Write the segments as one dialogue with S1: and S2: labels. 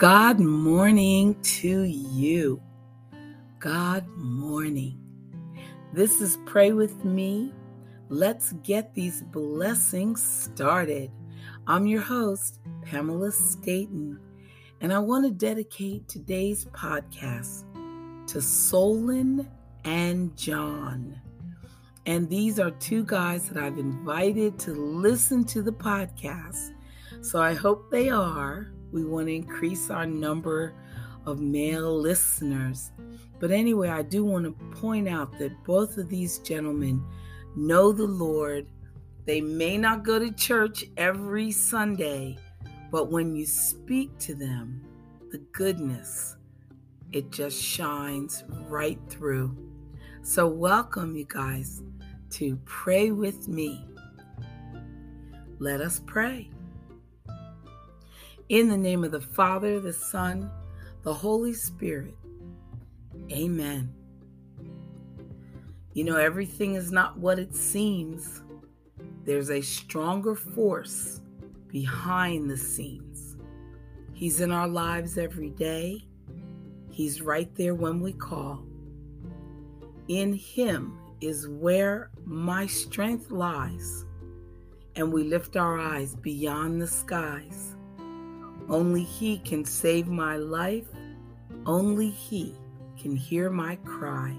S1: God morning to you. God morning. This is Pray With Me. Let's get these blessings started. I'm your host, Pamela Staton, and I want to dedicate today's podcast to Solon and John. And these are two guys that I've invited to listen to the podcast. So I hope they are. We want to increase our number of male listeners. But anyway, I do want to point out that both of these gentlemen know the Lord. They may not go to church every Sunday, but when you speak to them, the goodness, it just shines right through. So, welcome, you guys, to Pray With Me. Let us pray. In the name of the Father, the Son, the Holy Spirit. Amen. You know, everything is not what it seems. There's a stronger force behind the scenes. He's in our lives every day. He's right there when we call. In Him is where my strength lies, and we lift our eyes beyond the skies only He can save my life. Only He can hear my cry.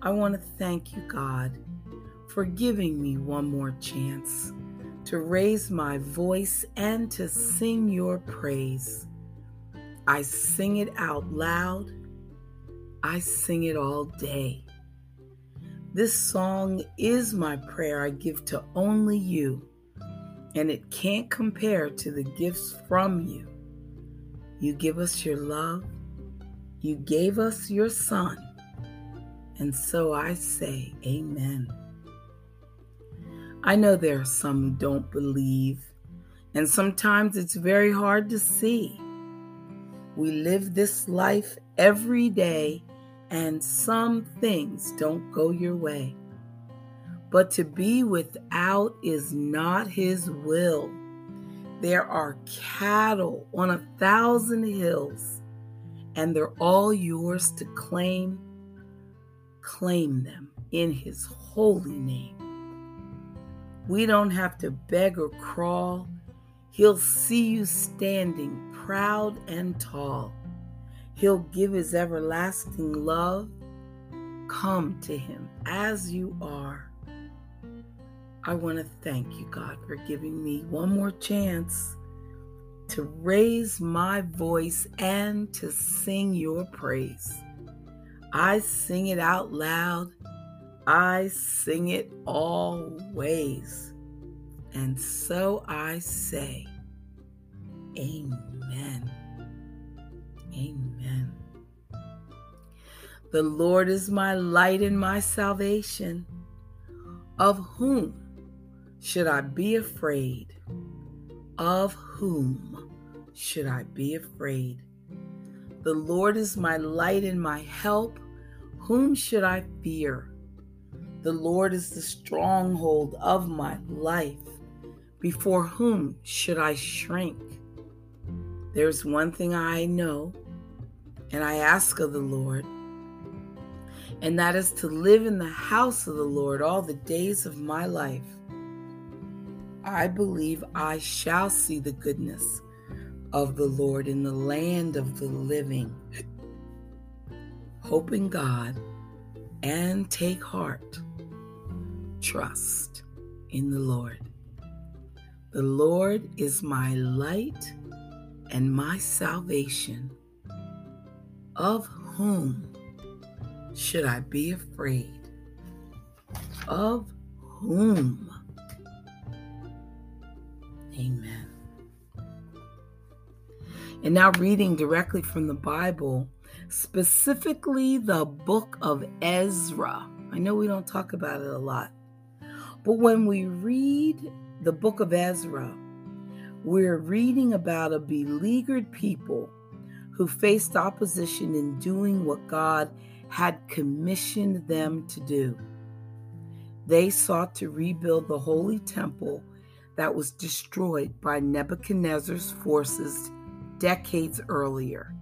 S1: I want to thank you, God, for giving me one more chance to raise my voice and to sing your praise. I sing it out loud. I sing it all day. This song is my prayer I give to only you and it can't compare to the gifts from you. You give us your love, you gave us your Son, and so I say, Amen. I know there are some who don't believe, and sometimes it's very hard to see. We live this life every day, and some things don't go your way. But to be without is not his will. There are cattle on a thousand hills, and they're all yours to claim. Claim them in his holy name. We don't have to beg or crawl. He'll see you standing proud and tall. He'll give his everlasting love. Come to him as you are. I want to thank you, God, for giving me one more chance to raise my voice and to sing your praise. I sing it out loud. I sing it always. And so I say, Amen. Amen. The Lord is my light and my salvation. Of whom should I be afraid? Of whom should I be afraid? The Lord is my light and my help. Whom should I fear? The Lord is the stronghold of my life. Before whom should I shrink? There's one thing I know, and I ask of the Lord, and that is to live in the house of the Lord all the days of my life I believe I shall see the goodness of the Lord in the land of the living. Hope in God and take heart. Trust in the Lord. The Lord is my light and my salvation. Of whom should I be afraid? Of whom? Amen. And now, reading directly from the Bible, specifically the book of Ezra. I know we don't talk about it a lot, but when we read the book of Ezra, we're reading about a beleaguered people who faced opposition in doing what God had commissioned them to do. They sought to rebuild the holy temple that was destroyed by Nebuchadnezzar's forces decades earlier,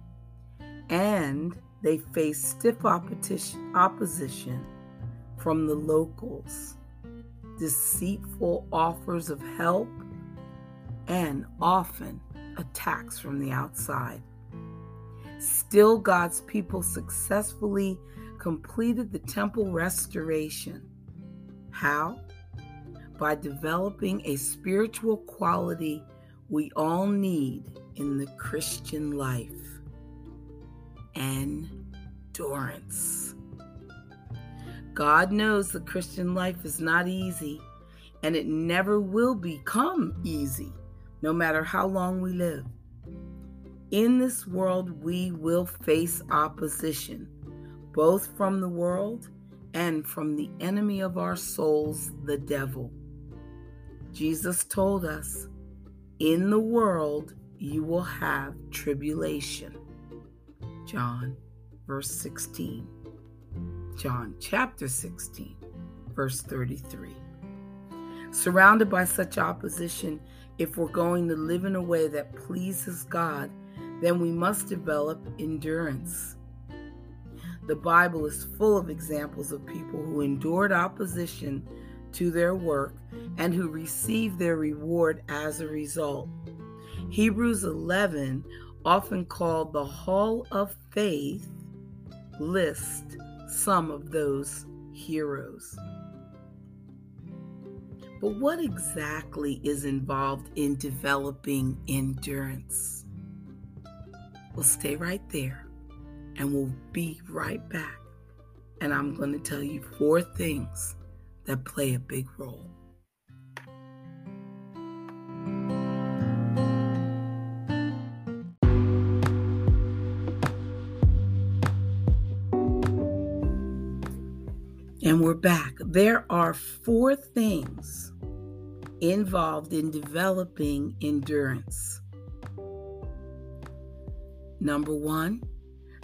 S1: and they faced stiff opposition from the locals, deceitful offers of help, and often attacks from the outside. Still, God's people successfully completed the temple restoration. How? By developing a spiritual quality we all need in the Christian life endurance. God knows the Christian life is not easy and it never will become easy, no matter how long we live. In this world, we will face opposition, both from the world and from the enemy of our souls, the devil. Jesus told us, In the world, you will have tribulation. John, verse 16. John chapter 16, verse 33. Surrounded by such opposition, if we're going to live in a way that pleases God, then we must develop endurance. The Bible is full of examples of people who endured opposition to their work and who receive their reward as a result. Hebrews 11, often called the Hall of Faith, lists some of those heroes. But what exactly is involved in developing endurance? We'll stay right there and we'll be right back. And I'm going to tell you four things that play a big role. And we're back. There are four things involved in developing endurance. Number one,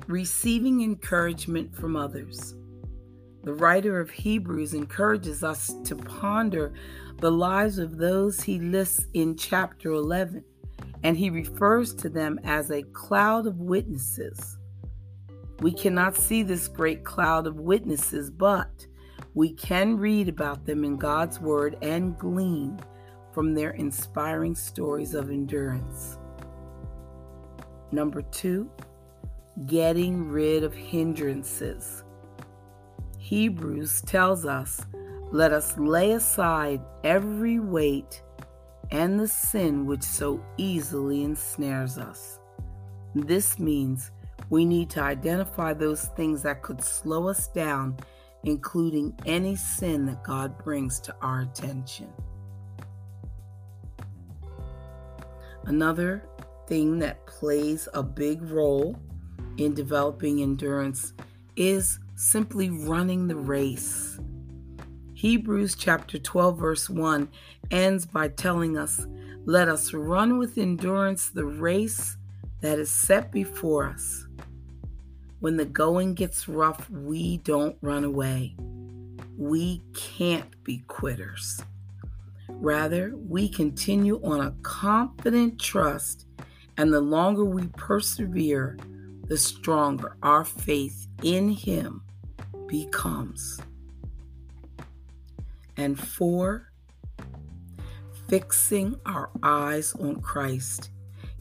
S1: receiving encouragement from others. The writer of Hebrews encourages us to ponder the lives of those he lists in chapter 11, and he refers to them as a cloud of witnesses. We cannot see this great cloud of witnesses, but we can read about them in God's Word and glean from their inspiring stories of endurance. Number two, getting rid of hindrances. Hebrews tells us, let us lay aside every weight and the sin which so easily ensnares us. This means we need to identify those things that could slow us down, including any sin that God brings to our attention. Another thing that plays a big role in developing endurance is simply running the race. Hebrews chapter 12, verse 1 ends by telling us, Let us run with endurance the race that is set before us. When the going gets rough, we don't run away. We can't be quitters. Rather, we continue on a confident trust, and the longer we persevere, the stronger our faith in Him becomes. And four, fixing our eyes on Christ.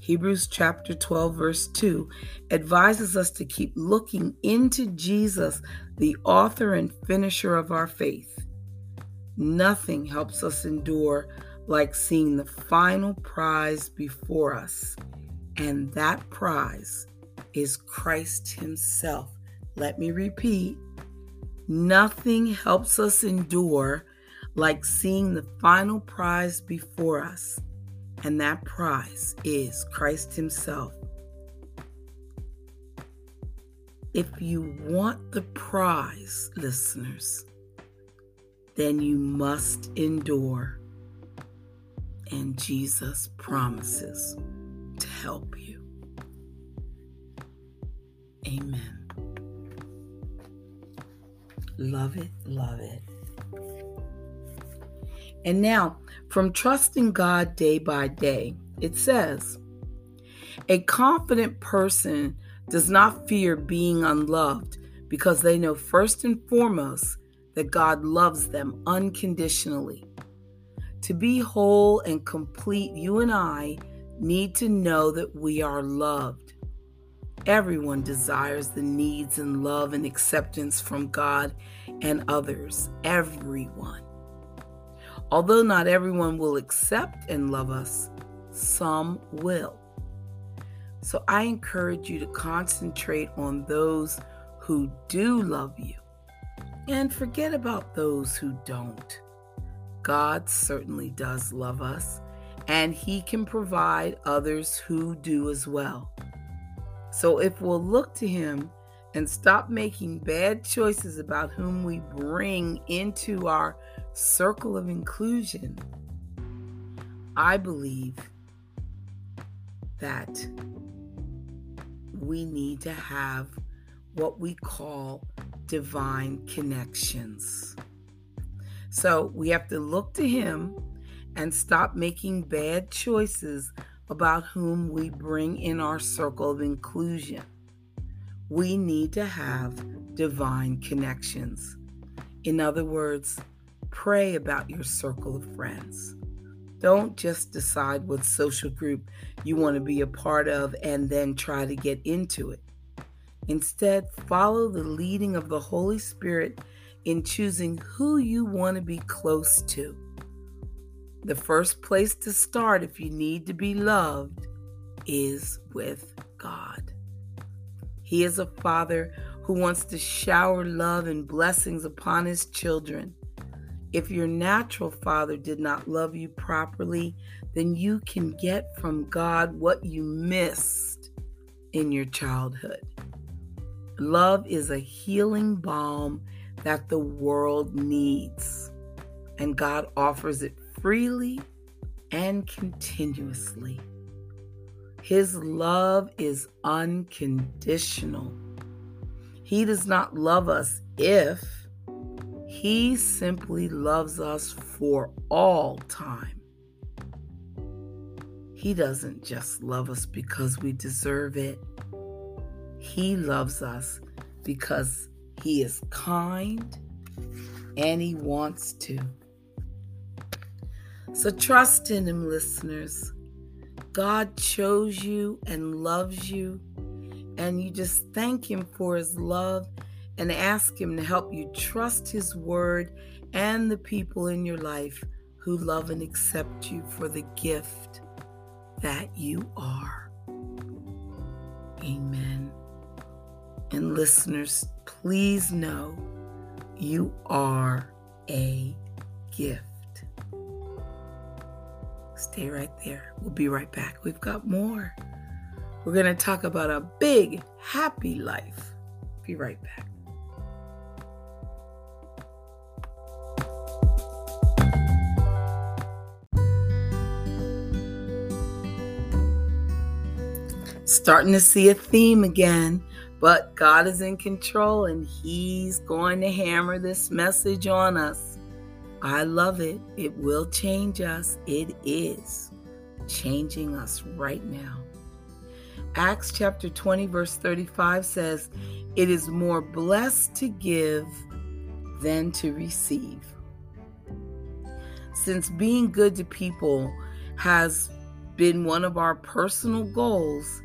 S1: Hebrews chapter 12, verse 2 advises us to keep looking into Jesus, the author and finisher of our faith. Nothing helps us endure like seeing the final prize before us, and that prize is Christ Himself. Let me repeat nothing helps us endure like seeing the final prize before us, and that prize is Christ Himself. If you want the prize, listeners, then you must endure. And Jesus promises to help you. Amen. Love it, love it. And now, from trusting God day by day, it says, A confident person does not fear being unloved because they know first and foremost that God loves them unconditionally. To be whole and complete, you and I need to know that we are loved. Everyone desires the needs and love and acceptance from God and others. Everyone. Although not everyone will accept and love us, some will. So I encourage you to concentrate on those who do love you and forget about those who don't. God certainly does love us, and He can provide others who do as well. So if we'll look to Him and stop making bad choices about whom we bring into our circle of inclusion, I believe that we need to have what we call divine connections. So we have to look to Him and stop making bad choices about whom we bring in our circle of inclusion. We need to have divine connections. In other words, pray about your circle of friends. Don't just decide what social group you want to be a part of and then try to get into it. Instead, follow the leading of the Holy Spirit in choosing who you want to be close to. The first place to start if you need to be loved is with God. He is a father who wants to shower love and blessings upon his children. If your natural father did not love you properly, then you can get from God what you missed in your childhood. Love is a healing balm that the world needs, and God offers it freely and continuously. His love is unconditional. He does not love us if, He simply loves us for all time. He doesn't just love us because we deserve it. He loves us because He is kind and He wants to. So trust in Him, listeners. God chose you and loves you, and you just thank Him for His love and ask Him to help you trust His word and the people in your life who love and accept you for the gift that you are. Amen. And listeners, please know you are a gift. Stay right there. We'll be right back. We've got more. We're going to talk about a big, happy life. Be right back. Starting to see a theme again but God is in control and He's going to hammer this message on us. I love it. It will change us. It is changing us right now. Acts chapter 20, verse 35 says, It is more blessed to give than to receive. Since being good to people has been one of our personal goals,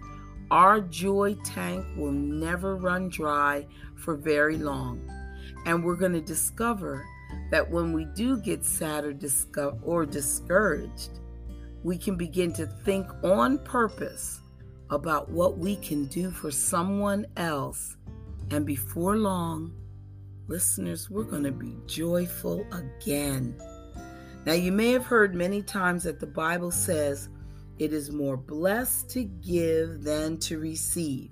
S1: our joy tank will never run dry for very long. And we're going to discover that when we do get sad or, disco- or discouraged, we can begin to think on purpose about what we can do for someone else. And before long, listeners, we're going to be joyful again. Now, you may have heard many times that the Bible says it is more blessed to give than to receive.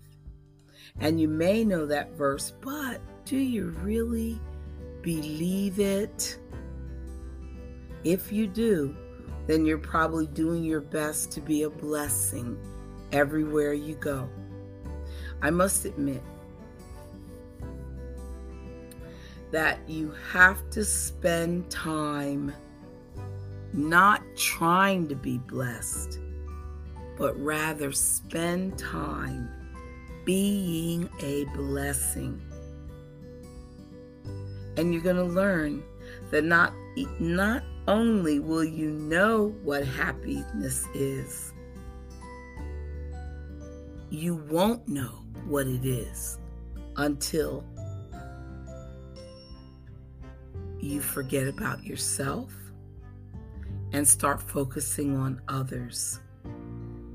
S1: And you may know that verse, but do you really believe it? If you do, then you're probably doing your best to be a blessing everywhere you go. I must admit that you have to spend time not trying to be blessed but rather spend time being a blessing. And you're going to learn that not, not only will you know what happiness is, you won't know what it is until you forget about yourself and start focusing on others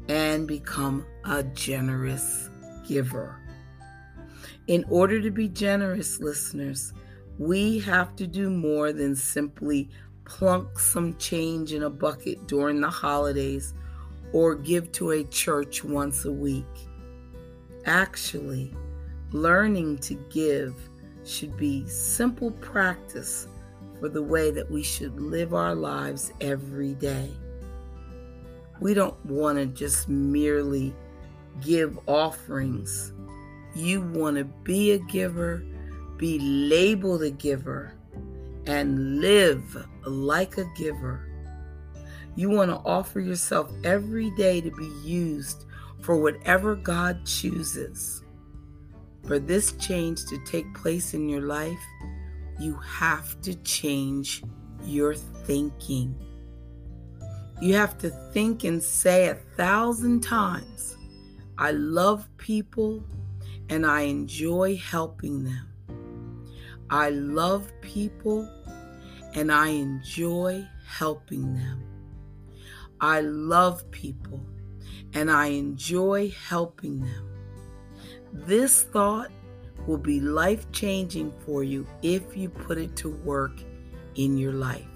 S1: and become a generous giver. In order to be generous, listeners, we have to do more than simply plunk some change in a bucket during the holidays or give to a church once a week. Actually, learning to give should be simple practice for the way that we should live our lives every day. We don't want to just merely give offerings. You want to be a giver, be labeled a giver, and live like a giver. You want to offer yourself every day to be used for whatever God chooses. For this change to take place in your life, you have to change your thinking. You have to think and say a thousand times, I love people and I enjoy helping them. I love people and I enjoy helping them. I love people and I enjoy helping them. This thought will be life changing for you if you put it to work in your life.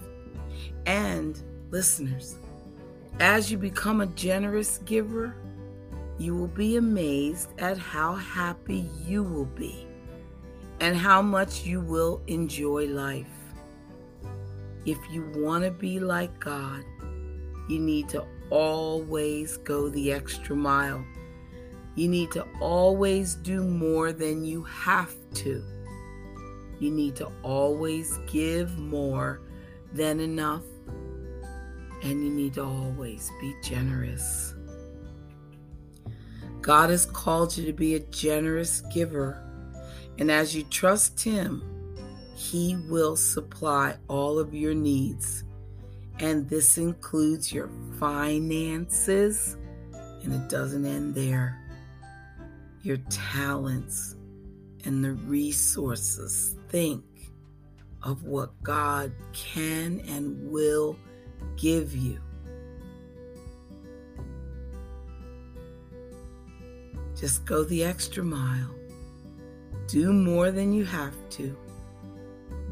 S1: And listeners, as you become a generous giver, you will be amazed at how happy you will be and how much you will enjoy life. If you want to be like God, you need to always go the extra mile. You need to always do more than you have to. You need to always give more than enough. And you need to always be generous. God has called you to be a generous giver. And as you trust Him, He will supply all of your needs. And this includes your finances, and it doesn't end there your talents and the resources. Think of what God can and will give you. Just go the extra mile. Do more than you have to.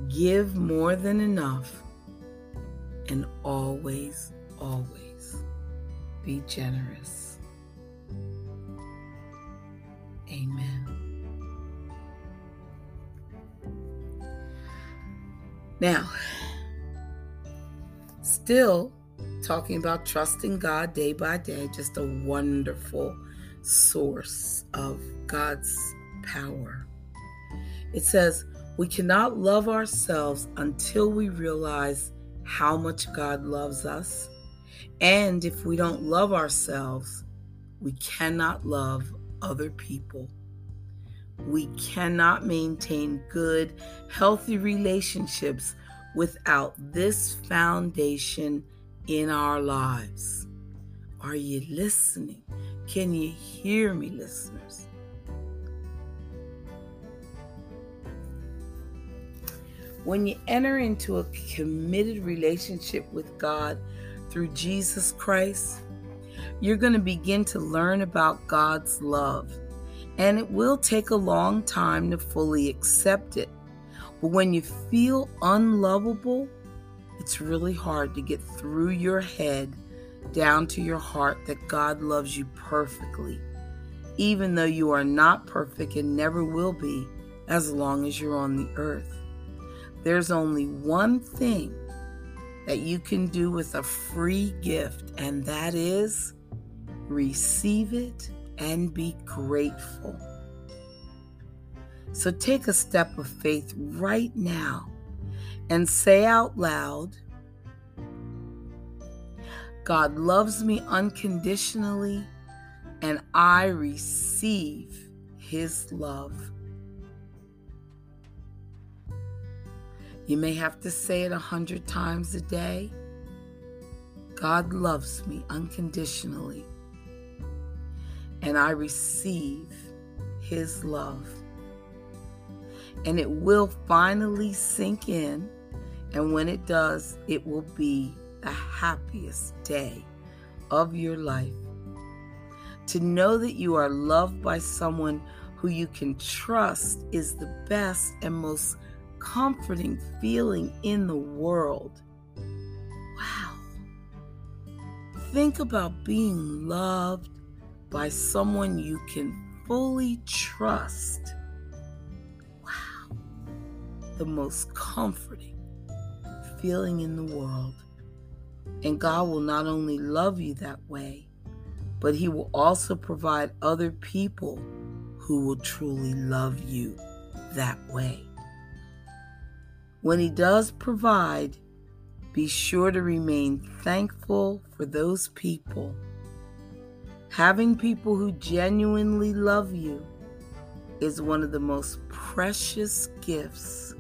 S1: Give more than enough. And always, always be generous. Amen. Now, still talking about trusting God day by day, just a wonderful source of God's power. It says, We cannot love ourselves until we realize how much God loves us. And if we don't love ourselves, we cannot love other people. We cannot maintain good, healthy relationships without this foundation in our lives. Are you listening? Can you hear me, listeners? When you enter into a committed relationship with God through Jesus Christ, you're going to begin to learn about God's love and it will take a long time to fully accept it. But when you feel unlovable, it's really hard to get through your head down to your heart that God loves you perfectly, even though you are not perfect and never will be as long as you're on the earth. There's only one thing that you can do with a free gift, and that is receive it and be grateful. So take a step of faith right now and say out loud God loves me unconditionally, and I receive his love. You may have to say it a hundred times a day. God loves me unconditionally, and I receive his love. And it will finally sink in, and when it does, it will be the happiest day of your life. To know that you are loved by someone who you can trust is the best and most comforting feeling in the world. Wow. Think about being loved by someone you can fully trust. Wow. The most comforting feeling in the world. And God will not only love you that way, but He will also provide other people who will truly love you that way. When He does provide, be sure to remain thankful for those people. Having people who genuinely love you is one of the most precious gifts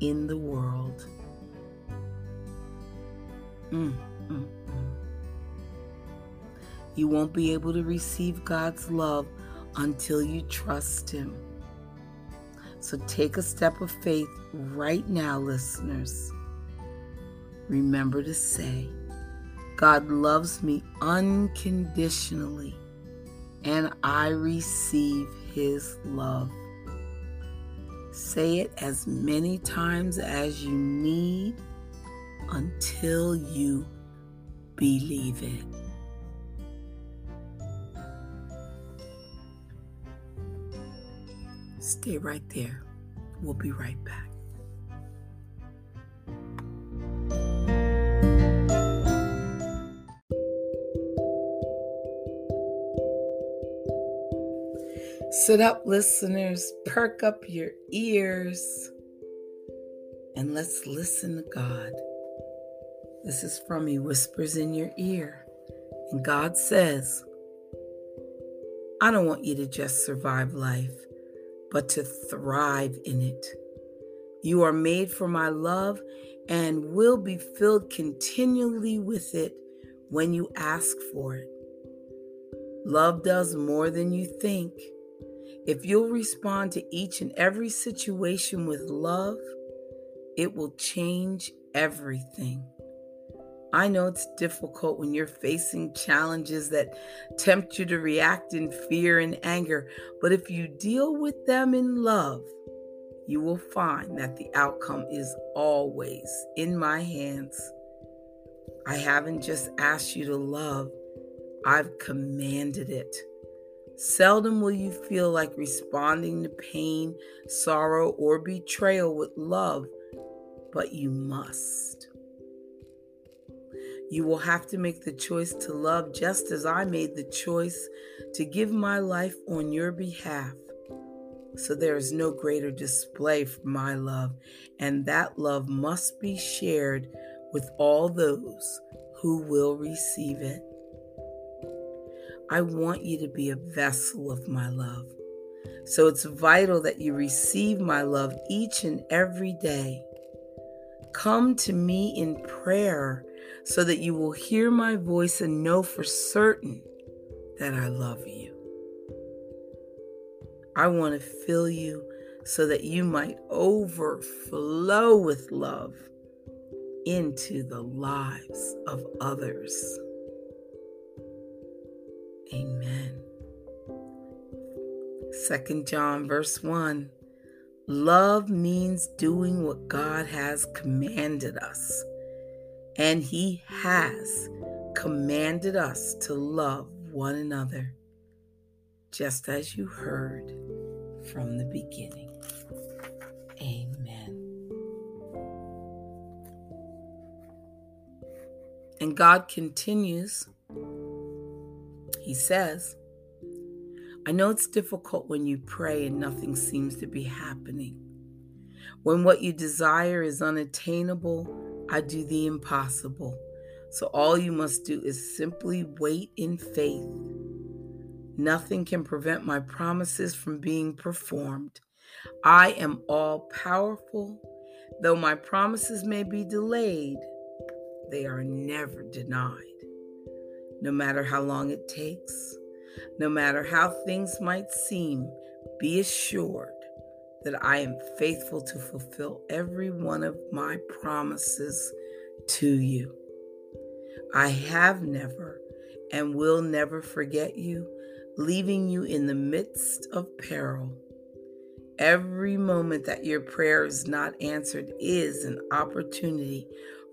S1: in the world. Mm, mm, mm. You won't be able to receive God's love until you trust Him. So take a step of faith right now, listeners. Remember to say, God loves me unconditionally, and I receive His love. Say it as many times as you need until you believe it. Stay right there. We'll be right back. Sit up, listeners, perk up your ears, and let's listen to God. This is from He whispers in your ear. And God says, I don't want you to just survive life, but to thrive in it. You are made for my love and will be filled continually with it when you ask for it. Love does more than you think. If you'll respond to each and every situation with love, it will change everything. I know it's difficult when you're facing challenges that tempt you to react in fear and anger, but if you deal with them in love, you will find that the outcome is always in my hands. I haven't just asked you to love, I've commanded it. Seldom will you feel like responding to pain, sorrow, or betrayal with love, but you must. You will have to make the choice to love just as I made the choice to give my life on your behalf. So there is no greater display for my love, and that love must be shared with all those who will receive it. I want you to be a vessel of my love. So it's vital that you receive my love each and every day. Come to me in prayer so that you will hear my voice and know for certain that I love you. I want to fill you so that you might overflow with love into the lives of others. Amen. Second John verse 1 Love means doing what God has commanded us. And He has commanded us to love one another, just as you heard from the beginning. Amen. And God continues, He says, I know it's difficult when you pray and nothing seems to be happening. When what you desire is unattainable, I do the impossible So all you must do is simply wait in faith. Nothing can prevent my promises from being performed. I am all powerful. Though my promises may be delayed, they are never denied. No matter how long it takes, no matter how things might seem, be assured that I am faithful to fulfill every one of my promises to you. I have never and will never forget you, leaving you in the midst of peril. Every moment that your prayer is not answered is an opportunity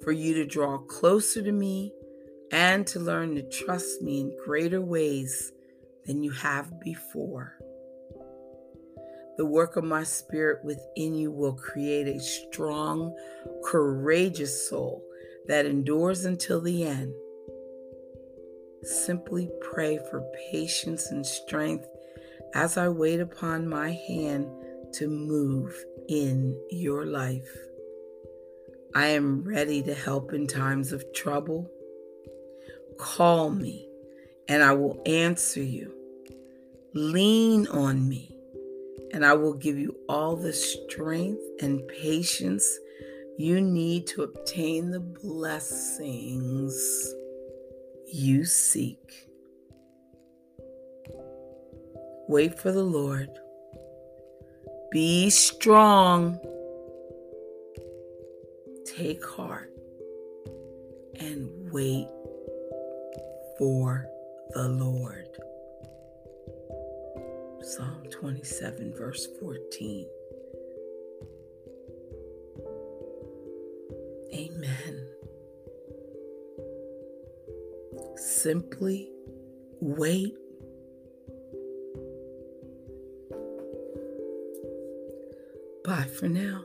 S1: for you to draw closer to me and to learn to trust me in greater ways than you have before. The work of my spirit within you will create a strong, courageous soul that endures until the end. Simply pray for patience and strength as I wait upon my hand to move in your life. I am ready to help in times of trouble. Call me and I will answer you. Lean on me and I will give you all the strength and patience you need to obtain the blessings you seek. Wait for the Lord. Be strong. Take heart and wait for the Lord. Psalm 27, verse 14. Amen. Simply wait. Bye for now.